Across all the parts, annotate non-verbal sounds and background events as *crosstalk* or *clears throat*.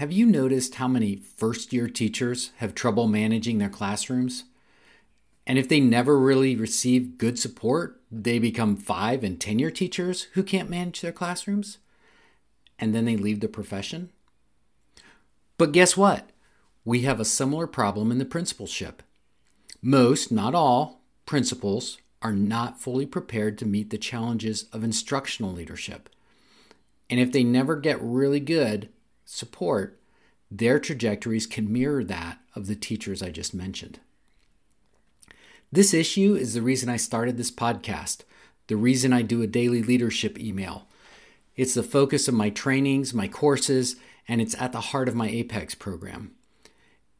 Have you noticed how many first year teachers have trouble managing their classrooms? And if they never really receive good support, they become five and 10 year teachers who can't manage their classrooms? And then they leave the profession? But guess what? We have a similar problem in the principalship. Most, not all, principals are not fully prepared to meet the challenges of instructional leadership. And if they never get really good support, their trajectories can mirror that of the teachers I just mentioned. This issue is the reason I started this podcast, the reason I do a daily leadership email. It's the focus of my trainings, my courses, and it's at the heart of my Apex program.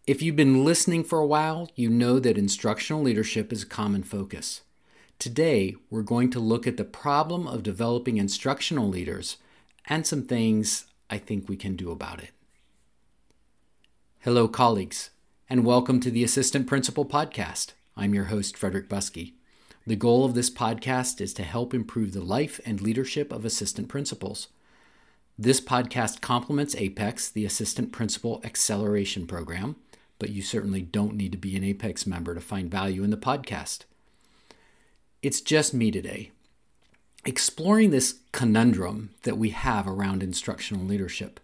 If you've been listening for a while, you know that instructional leadership is a common focus. Today, we're going to look at the problem of developing instructional leaders and some things I think we can do about it. Hello, colleagues, and welcome to the Assistant Principal Podcast. I'm your host, Frederick Buskey. The goal of this podcast is to help improve the life and leadership of assistant principals. This podcast complements APEX, the Assistant Principal Acceleration Program, but you certainly don't need to be an APEX member to find value in the podcast. It's just me today, exploring this conundrum that we have around instructional leadership.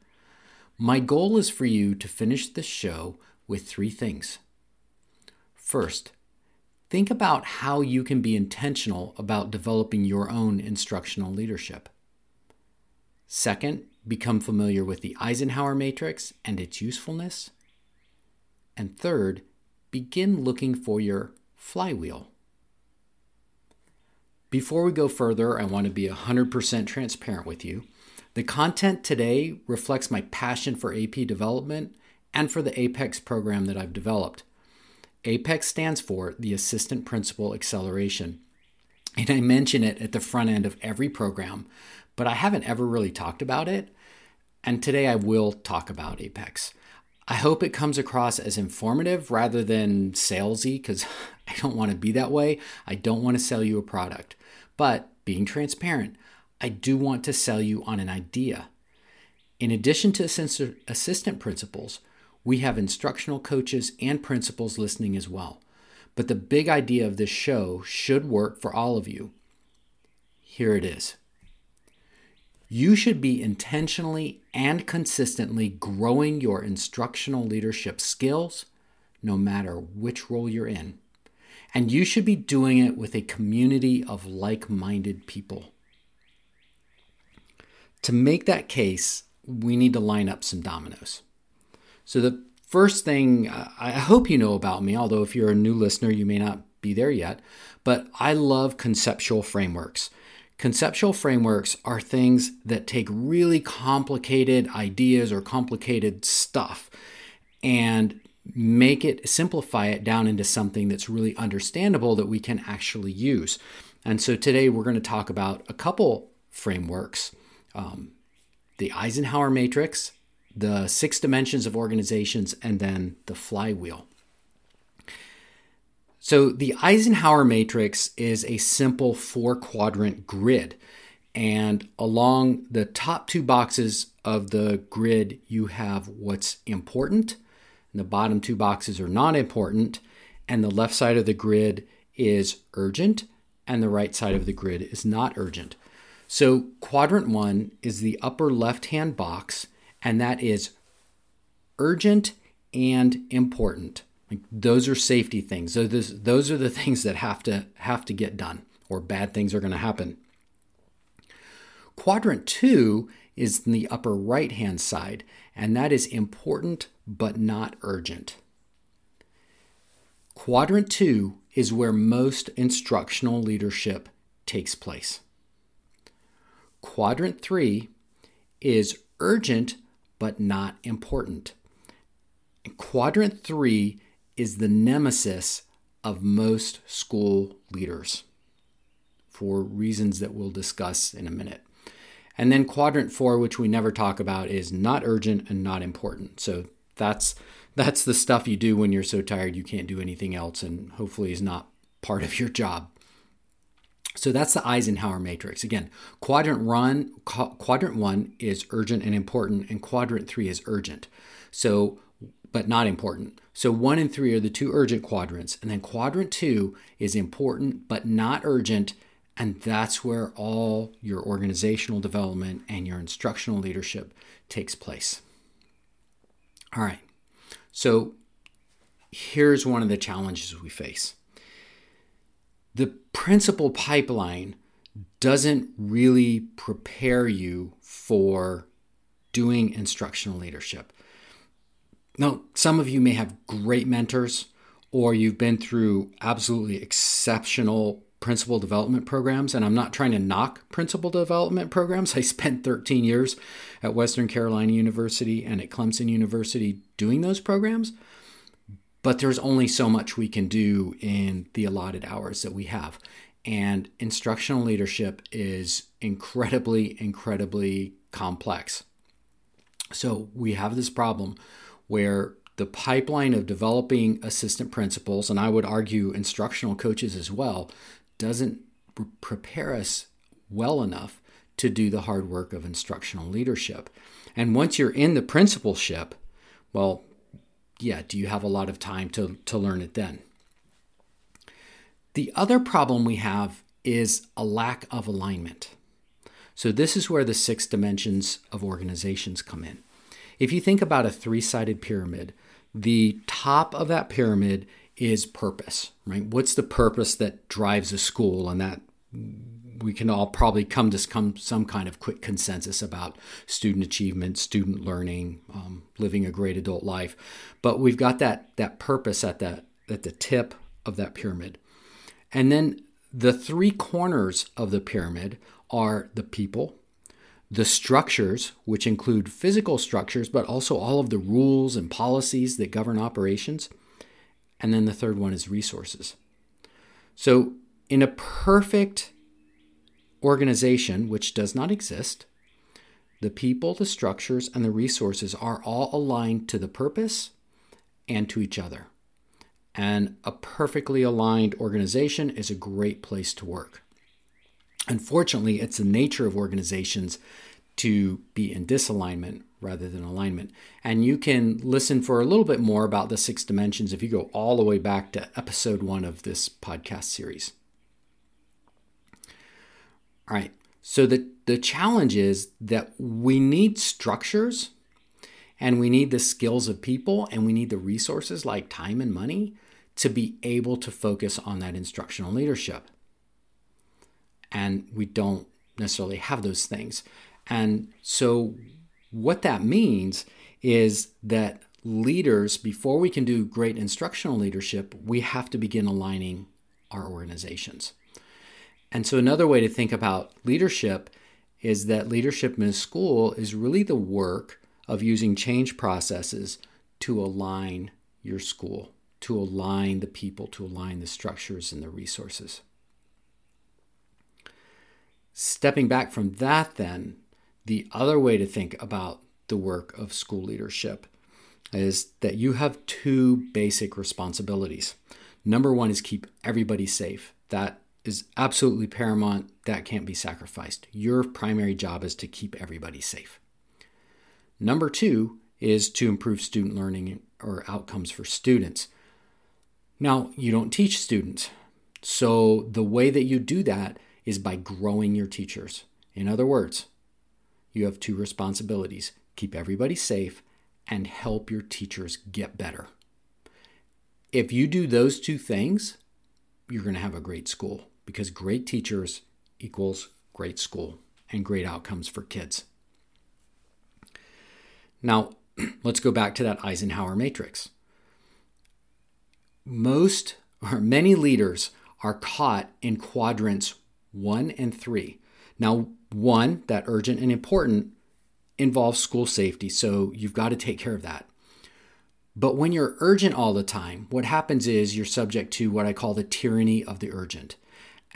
My goal is for you to finish this show with three things. First, think about how you can be intentional about developing your own instructional leadership. Second, become familiar with the Eisenhower matrix and its usefulness. And third, begin looking for your flywheel. Before we go further, I want to be 100% transparent with you. The content today reflects my passion for AP development and for the APEX program that I've developed. APEX stands for the Assistant Principal Acceleration. And I mention it at the front end of every program, but I haven't ever really talked about it. And today I will talk about APEX. I hope it comes across as informative rather than salesy because I don't want to be that way. I don't want to sell you a product. But being transparent, I do want to sell you on an idea. In addition to assistant principals, we have instructional coaches and principals listening as well. But the big idea of this show should work for all of you. Here it is. You should be intentionally and consistently growing your instructional leadership skills, no matter which role you're in. And you should be doing it with a community of like minded people. To make that case, we need to line up some dominoes. So, the first thing I hope you know about me, although if you're a new listener, you may not be there yet, but I love conceptual frameworks. Conceptual frameworks are things that take really complicated ideas or complicated stuff and make it simplify it down into something that's really understandable that we can actually use. And so today we're going to talk about a couple frameworks um, the Eisenhower matrix, the six dimensions of organizations, and then the flywheel. So, the Eisenhower matrix is a simple four quadrant grid. And along the top two boxes of the grid, you have what's important, and the bottom two boxes are not important. And the left side of the grid is urgent, and the right side of the grid is not urgent. So, quadrant one is the upper left hand box, and that is urgent and important. Like those are safety things. So this, those are the *laughs* things that have to have to get done, or bad things are going to happen. Quadrant two is in the upper right hand side, and that is important but not urgent. Quadrant two is where most instructional leadership takes place. Quadrant three is urgent but not important. quadrant three is the nemesis of most school leaders for reasons that we'll discuss in a minute. And then quadrant 4 which we never talk about is not urgent and not important. So that's that's the stuff you do when you're so tired you can't do anything else and hopefully is not part of your job. So that's the Eisenhower matrix. Again, quadrant one, quadrant one is urgent and important, and quadrant three is urgent. So, but not important. So one and three are the two urgent quadrants, and then quadrant two is important but not urgent, and that's where all your organizational development and your instructional leadership takes place. All right. So here's one of the challenges we face the principal pipeline doesn't really prepare you for doing instructional leadership. Now, some of you may have great mentors, or you've been through absolutely exceptional principal development programs. And I'm not trying to knock principal development programs. I spent 13 years at Western Carolina University and at Clemson University doing those programs but there's only so much we can do in the allotted hours that we have. And instructional leadership is incredibly, incredibly complex. So we have this problem where the pipeline of developing assistant principals, and I would argue instructional coaches as well, doesn't prepare us well enough to do the hard work of instructional leadership. And once you're in the principalship, well, yeah, do you have a lot of time to, to learn it then? The other problem we have is a lack of alignment. So, this is where the six dimensions of organizations come in. If you think about a three sided pyramid, the top of that pyramid is purpose, right? What's the purpose that drives a school? And that we can all probably come to some, some kind of quick consensus about student achievement, student learning, um, living a great adult life. But we've got that that purpose at the at the tip of that pyramid, and then the three corners of the pyramid are the people, the structures, which include physical structures, but also all of the rules and policies that govern operations, and then the third one is resources. So, in a perfect organization, which does not exist, the people, the structures, and the resources are all aligned to the purpose and to each other. And a perfectly aligned organization is a great place to work. Unfortunately, it's the nature of organizations to be in disalignment rather than alignment. And you can listen for a little bit more about the six dimensions if you go all the way back to episode one of this podcast series. All right. So the, the challenge is that we need structures and we need the skills of people and we need the resources like time and money to be able to focus on that instructional leadership. And we don't necessarily have those things. And so, what that means is that leaders, before we can do great instructional leadership, we have to begin aligning our organizations. And so, another way to think about leadership is that leadership in a school is really the work of using change processes to align your school, to align the people, to align the structures and the resources. Stepping back from that, then, the other way to think about the work of school leadership is that you have two basic responsibilities. Number one is keep everybody safe. That is absolutely paramount. That can't be sacrificed. Your primary job is to keep everybody safe. Number two is to improve student learning or outcomes for students. Now, you don't teach students. So, the way that you do that is by growing your teachers. In other words, you have two responsibilities keep everybody safe and help your teachers get better. If you do those two things, you're going to have a great school because great teachers equals great school and great outcomes for kids. Now, *clears throat* let's go back to that Eisenhower matrix. Most or many leaders are caught in quadrants one and three. Now, one, that urgent and important, involves school safety, so you've got to take care of that. But when you're urgent all the time, what happens is you're subject to what I call the tyranny of the urgent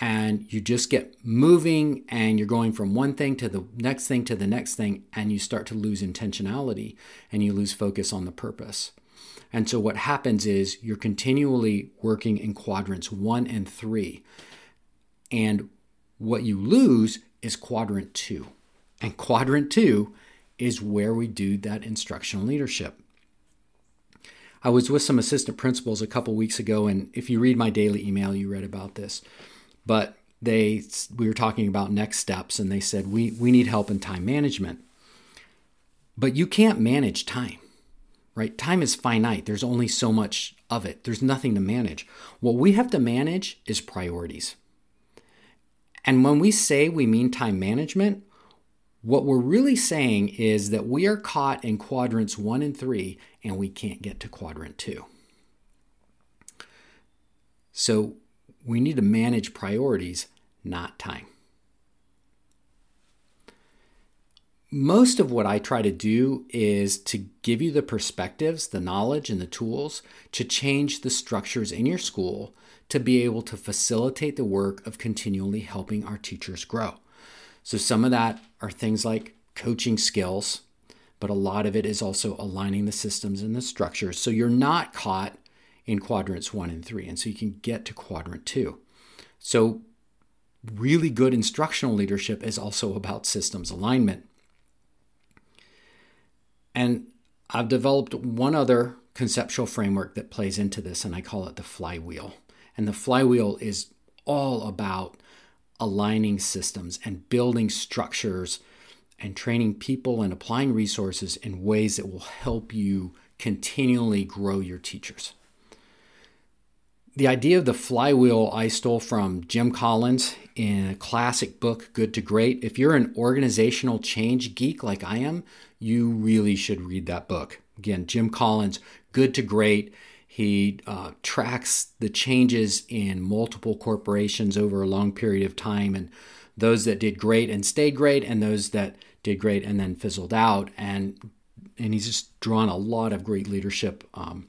and you just get moving and you're going from one thing to the next thing to the next thing and you start to lose intentionality and you lose focus on the purpose. And so what happens is you're continually working in quadrants 1 and 3. And What you lose is quadrant two. And quadrant two is where we do that instructional leadership. I was with some assistant principals a couple weeks ago, and if you read my daily email, you read about this. But they we were talking about next steps, and they said we we need help in time management. But you can't manage time, right? Time is finite. There's only so much of it. There's nothing to manage. What we have to manage is priorities. And when we say we mean time management, what we're really saying is that we are caught in quadrants one and three and we can't get to quadrant two. So we need to manage priorities, not time. Most of what I try to do is to give you the perspectives, the knowledge, and the tools to change the structures in your school to be able to facilitate the work of continually helping our teachers grow. So, some of that are things like coaching skills, but a lot of it is also aligning the systems and the structures so you're not caught in quadrants one and three. And so you can get to quadrant two. So, really good instructional leadership is also about systems alignment. And I've developed one other conceptual framework that plays into this, and I call it the flywheel. And the flywheel is all about aligning systems and building structures and training people and applying resources in ways that will help you continually grow your teachers. The idea of the flywheel I stole from Jim Collins in a classic book, Good to Great. If you're an organizational change geek like I am, you really should read that book. Again, Jim Collins, Good to Great. He uh, tracks the changes in multiple corporations over a long period of time and those that did great and stayed great and those that did great and then fizzled out. And, and he's just drawn a lot of great leadership um,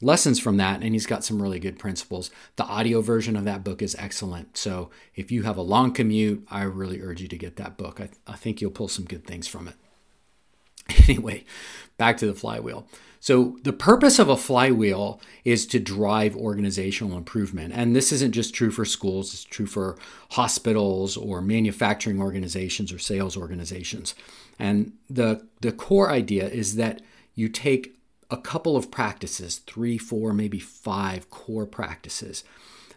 lessons from that. And he's got some really good principles. The audio version of that book is excellent. So if you have a long commute, I really urge you to get that book. I, I think you'll pull some good things from it. *laughs* Anyway, back to the flywheel. So, the purpose of a flywheel is to drive organizational improvement. And this isn't just true for schools, it's true for hospitals or manufacturing organizations or sales organizations. And the, the core idea is that you take a couple of practices, three, four, maybe five core practices,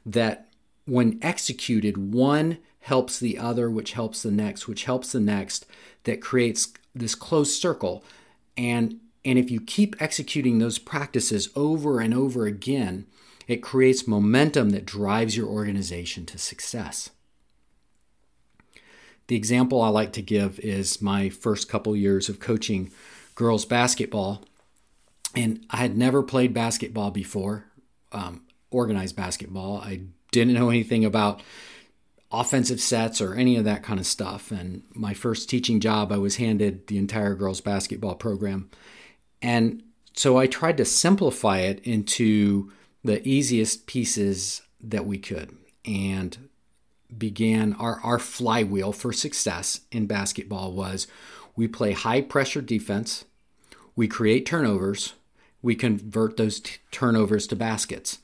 that when executed, one helps the other, which helps the next, which helps the next, that creates this closed circle. And and if you keep executing those practices over and over again, it creates momentum that drives your organization to success. The example I like to give is my first couple years of coaching girls basketball. And I had never played basketball before, um, organized basketball. I didn't know anything about offensive sets or any of that kind of stuff. And my first teaching job, I was handed the entire girls basketball program. And so I tried to simplify it into the easiest pieces that we could and began our, our flywheel for success in basketball was we play high pressure defense, we create turnovers, we convert those t- turnovers to baskets.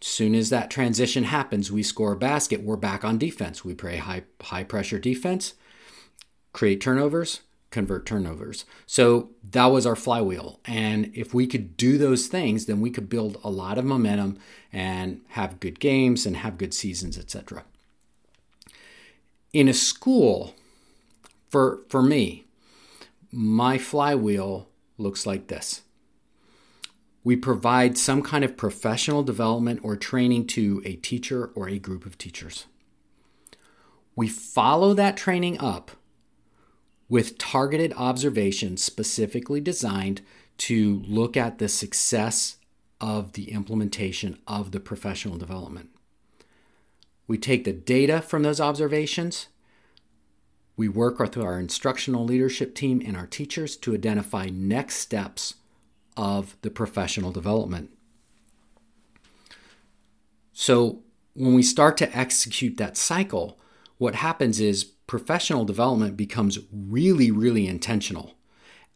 Soon as that transition happens, we score a basket, we're back on defense. We play high high pressure defense, create turnovers, convert turnovers. So that was our flywheel. And if we could do those things, then we could build a lot of momentum and have good games and have good seasons, etc. In a school, for for me, my flywheel looks like this. We provide some kind of professional development or training to a teacher or a group of teachers. We follow that training up with targeted observations specifically designed to look at the success of the implementation of the professional development. We take the data from those observations. We work with our instructional leadership team and our teachers to identify next steps of the professional development. So, when we start to execute that cycle, what happens is professional development becomes really, really intentional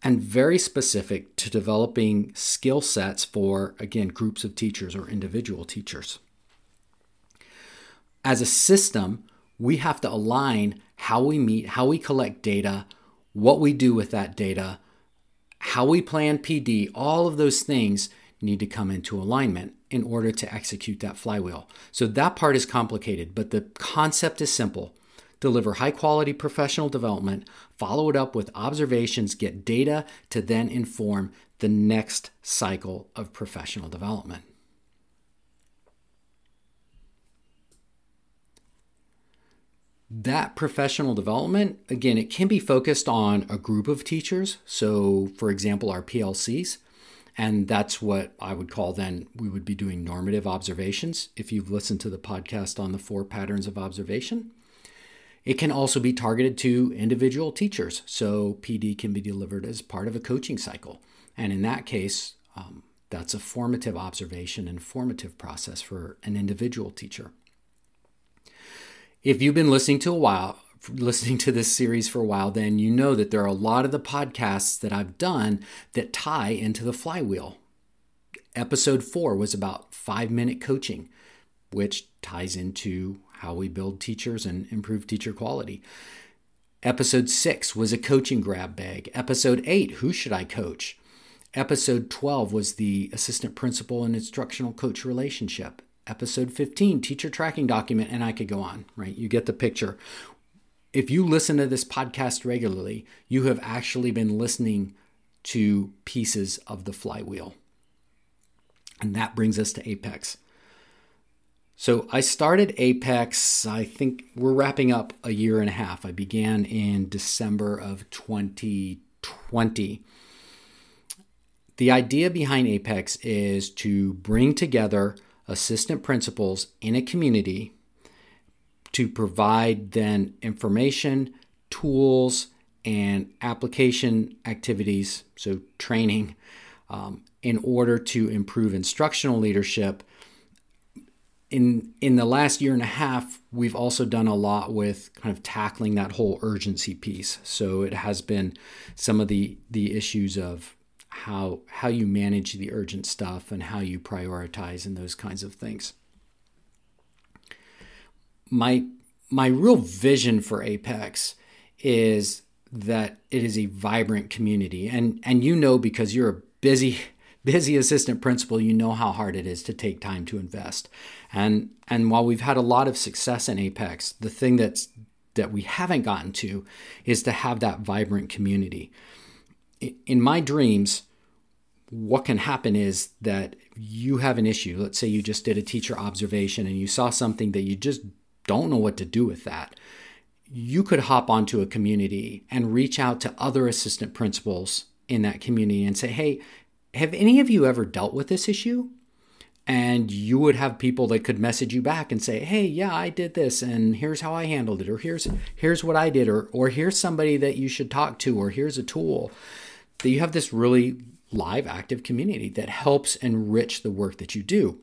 and very specific to developing skill sets for, again, groups of teachers or individual teachers. As a system, we have to align how we meet, how we collect data, what we do with that data, how we plan PD, all of those things need to come into alignment in order to execute that flywheel. So that part is complicated, but the concept is simple. Deliver high quality professional development, follow it up with observations, get data to then inform the next cycle of professional development. That professional development, again, it can be focused on a group of teachers. So, for example, our PLCs. And that's what I would call then we would be doing normative observations. If you've listened to the podcast on the four patterns of observation, it can also be targeted to individual teachers. So, PD can be delivered as part of a coaching cycle. And in that case, um, that's a formative observation and formative process for an individual teacher. If you've been listening to a while, listening to this series for a while, then you know that there are a lot of the podcasts that I've done that tie into the flywheel. Episode four was about five minute coaching, which ties into how we build teachers and improve teacher quality. Episode six was a coaching grab bag. Episode eight, who should I coach? Episode 12 was the assistant principal and instructional coach relationship episode 15, teacher tracking document, and I could go on, right? You get the picture. If you listen to this podcast regularly, you have actually been listening to pieces of the flywheel. And that brings us to Apex. So I started Apex, I think we're wrapping up a year and a half. I began in December of 2020. The idea behind Apex is to bring together assistant principals in a community to provide then information, tools, and application activities, so training, um, in order to improve instructional leadership. In, in the last year and a half, we've also done a lot with kind of tackling that whole urgency piece. So it has been some of the, the issues of how how you manage the urgent stuff and how you prioritize and those kinds of things. My my real vision for Apex is that it is a vibrant community. And and you know because you're a busy *laughs* busy assistant principal you know how hard it is to take time to invest. And and while we've had a lot of success in apex the thing that's that we haven't gotten to is to have that vibrant community in my dreams, what can happen is that you have an issue. Let's say you just did a teacher observation and you saw something that you just don't know what to do with that. You could hop onto a community and reach out to other assistant principals in that community and say, hey, have any of you ever dealt with this issue? and you would have people that could message you back and say hey yeah i did this and here's how i handled it or here's here's what i did or or here's somebody that you should talk to or here's a tool that you have this really live, active community that helps enrich the work that you do.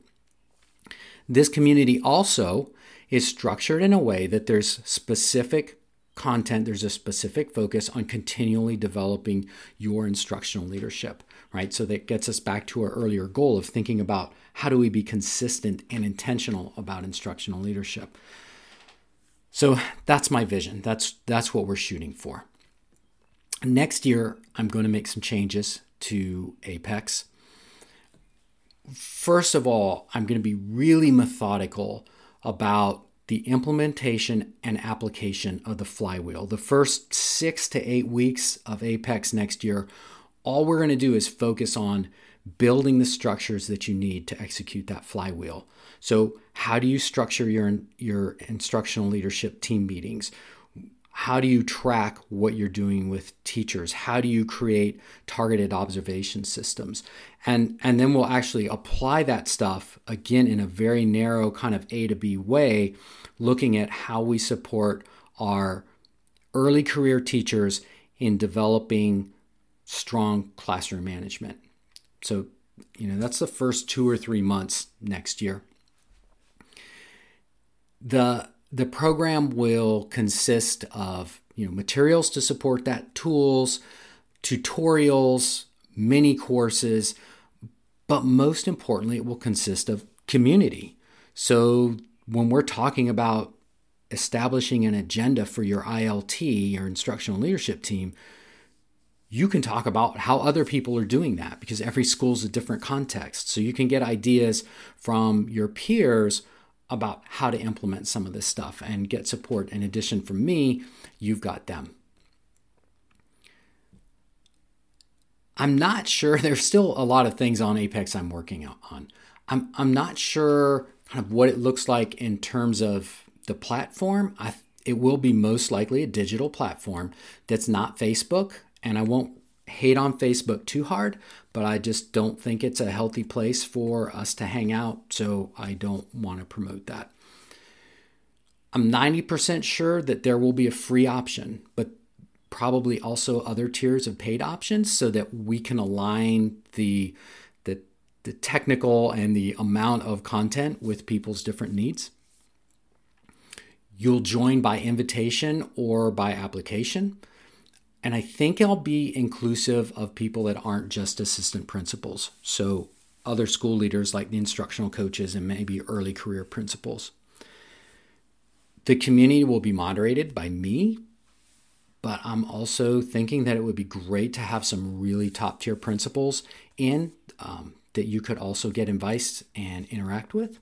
This community also is structured in a way that there's specific content, there's a specific focus on continually developing your instructional leadership, right? So that gets us back to our earlier goal of thinking about how do we be consistent and intentional about instructional leadership. So that's my vision. That's that's what we're shooting for. Next year, I'm going to make some changes to Apex. First of all, I'm going to be really methodical about the implementation and application of the flywheel. The first six to eight weeks of Apex next year, all we're going to do is focus on building the structures that you need to execute that flywheel. So, how do you structure your, your instructional leadership team meetings? How do you track what you're doing with teachers? How do you create targeted observation systems? And and then we'll actually apply that stuff again in a very narrow kind of a to b way looking at how we support our early career teachers in developing strong classroom management. So you know that's the first 2 or 3 months next year. The the program will consist of you know materials to support that, tools, tutorials, mini courses, but most importantly, it will consist of community. So when we're talking about establishing an agenda for your ILT, your instructional leadership team, you can talk about how other people are doing that because every school is a different context. So you can get ideas from your peers about how to implement some of this stuff and get support. In addition, from me, you've got them. I'm not sure. *laughs* There's still a lot of things on Apex I'm working on. I'm I'm not sure kind of what it looks like in terms of the platform. I it will be most likely a digital platform that's not Facebook, and I won't hate on Facebook too hard, but I just don't think it's a healthy place for us to hang out, so I don't want to promote that. I'm 90% sure that there will be a free option, but probably also other tiers of paid options so that we can align the the, technical and the amount of content with people's different needs. You'll join by invitation or by application. And I think I'll be inclusive of people that aren't just assistant principals. So, other school leaders like the instructional coaches and maybe early career principals. The community will be moderated by me, but I'm also thinking that it would be great to have some really top tier principals in um, that you could also get advice and interact with.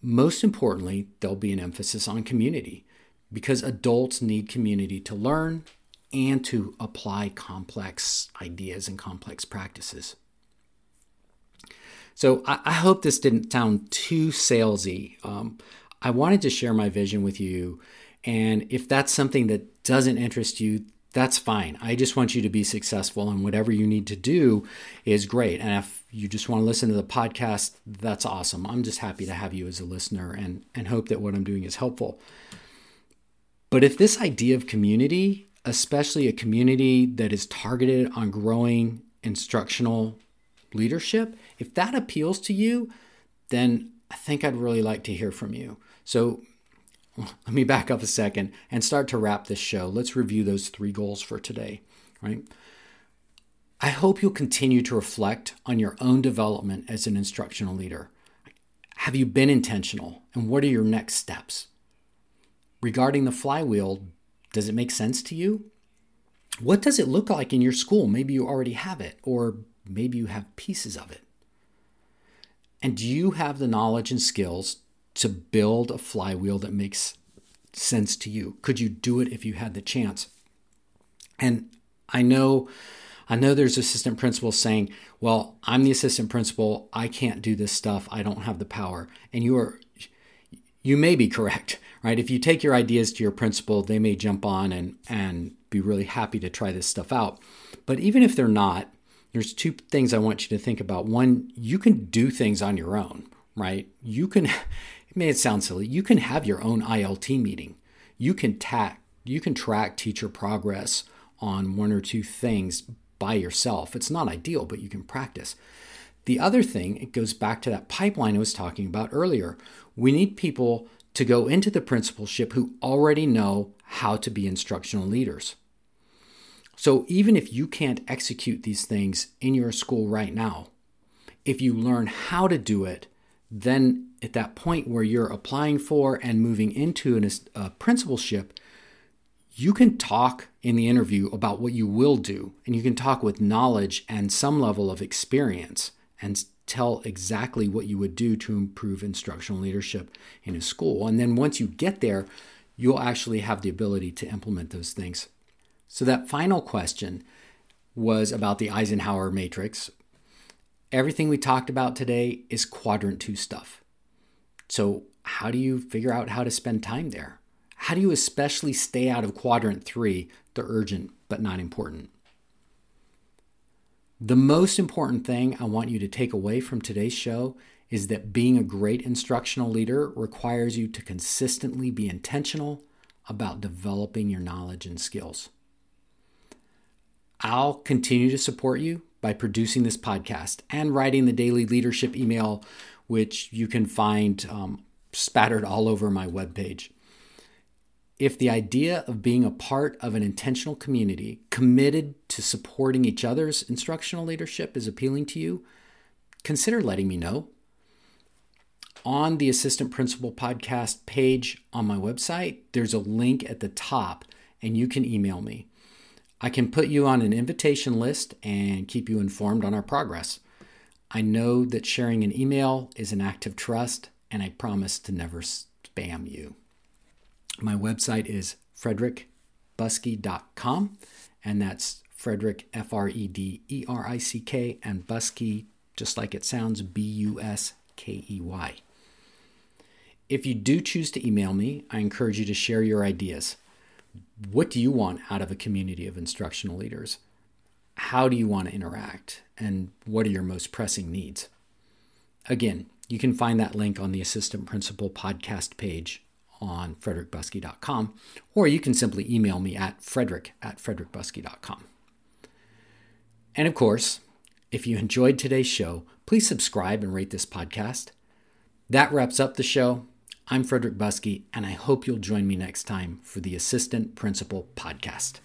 Most importantly, there'll be an emphasis on community because adults need community to learn and to apply complex ideas and complex practices. So I, I hope this didn't sound too salesy. Um, I wanted to share my vision with you. And if that's something that doesn't interest you, that's fine. I just want you to be successful, and whatever you need to do is great. And if you just want to listen to the podcast, that's awesome. I'm just happy to have you as a listener and, and hope that what I'm doing is helpful. But if this idea of community especially a community that is targeted on growing instructional leadership, if that appeals to you, then I think I'd really like to hear from you. So *laughs* let me back up a second and start to wrap this show. Let's review those three goals for today, right? I hope you'll continue to reflect on your own development as an instructional leader. Have you been intentional? And what are your next steps? Regarding the flywheel, does it make sense to you? What does it look like in your school? Maybe you already have it, or maybe you have pieces of it. And do you have the knowledge and skills to build a flywheel that makes sense to you? Could you do it if you had the chance? And I know I know there's assistant principals saying, "Well, I'm the assistant principal. I can't do this stuff. I don't have the power." And you are you may be correct right? If you take your ideas to your principal, they may jump on and, and be really happy to try this stuff out. But even if they're not, there's two things I want you to think about. One, you can do things on your own, right? You can, *laughs* it may sound silly, you can have your own ILT meeting. You can tack, you can track teacher progress on one or two things by yourself. It's not ideal, but you can practice. The other thing, it goes back to that pipeline I was talking about earlier. We need people to go into the principalship who already know how to be instructional leaders. So even if you can't execute these things in your school right now, if you learn how to do it, then at that point where you're applying for and moving into an, a principalship, you can talk in the interview about what you will do, and you can talk with knowledge and some level of experience and tell exactly what you would do to improve instructional leadership in a school. And then once you get there, you'll actually have the ability to implement those things. So, that final question was about the Eisenhower matrix. Everything we talked about today is quadrant two stuff. So, how do you figure out how to spend time there? How do you especially stay out of quadrant three, the urgent but not important? The most important thing I want you to take away from today's show is that being a great instructional leader requires you to consistently be intentional about developing your knowledge and skills. I'll continue to support you by producing this podcast and writing the daily leadership email, which you can find um, spattered all over my webpage. If the idea of being a part of an intentional community committed to supporting each other's instructional leadership is appealing to you, consider letting me know. on the Assistant Principal Podcast page on my website, there's a link at the top, and you can email me. I can put you on an invitation list and keep you informed on our progress. I know that sharing an email is an act of trust, and I promise to never spam you. My website is frederickbuskey.com, and that's Frederick, F R E D E R I C K, and Buskey, just like it sounds, B U S K E Y. If you do choose to email me, I encourage you to share your ideas. What do you want out of a community of instructional leaders? How do you want to interact? And what are your most pressing needs? Again, you can find that link on the Assistant Principal podcast page on frederickbuskey.com, or you can simply email me at frederick at frederickbuskey.com. And of course, if you enjoyed today's show, please subscribe and rate this podcast. That wraps up the show. I'm Frederick Buskey, and I hope you'll join me next time for the Assistant Principal Podcast.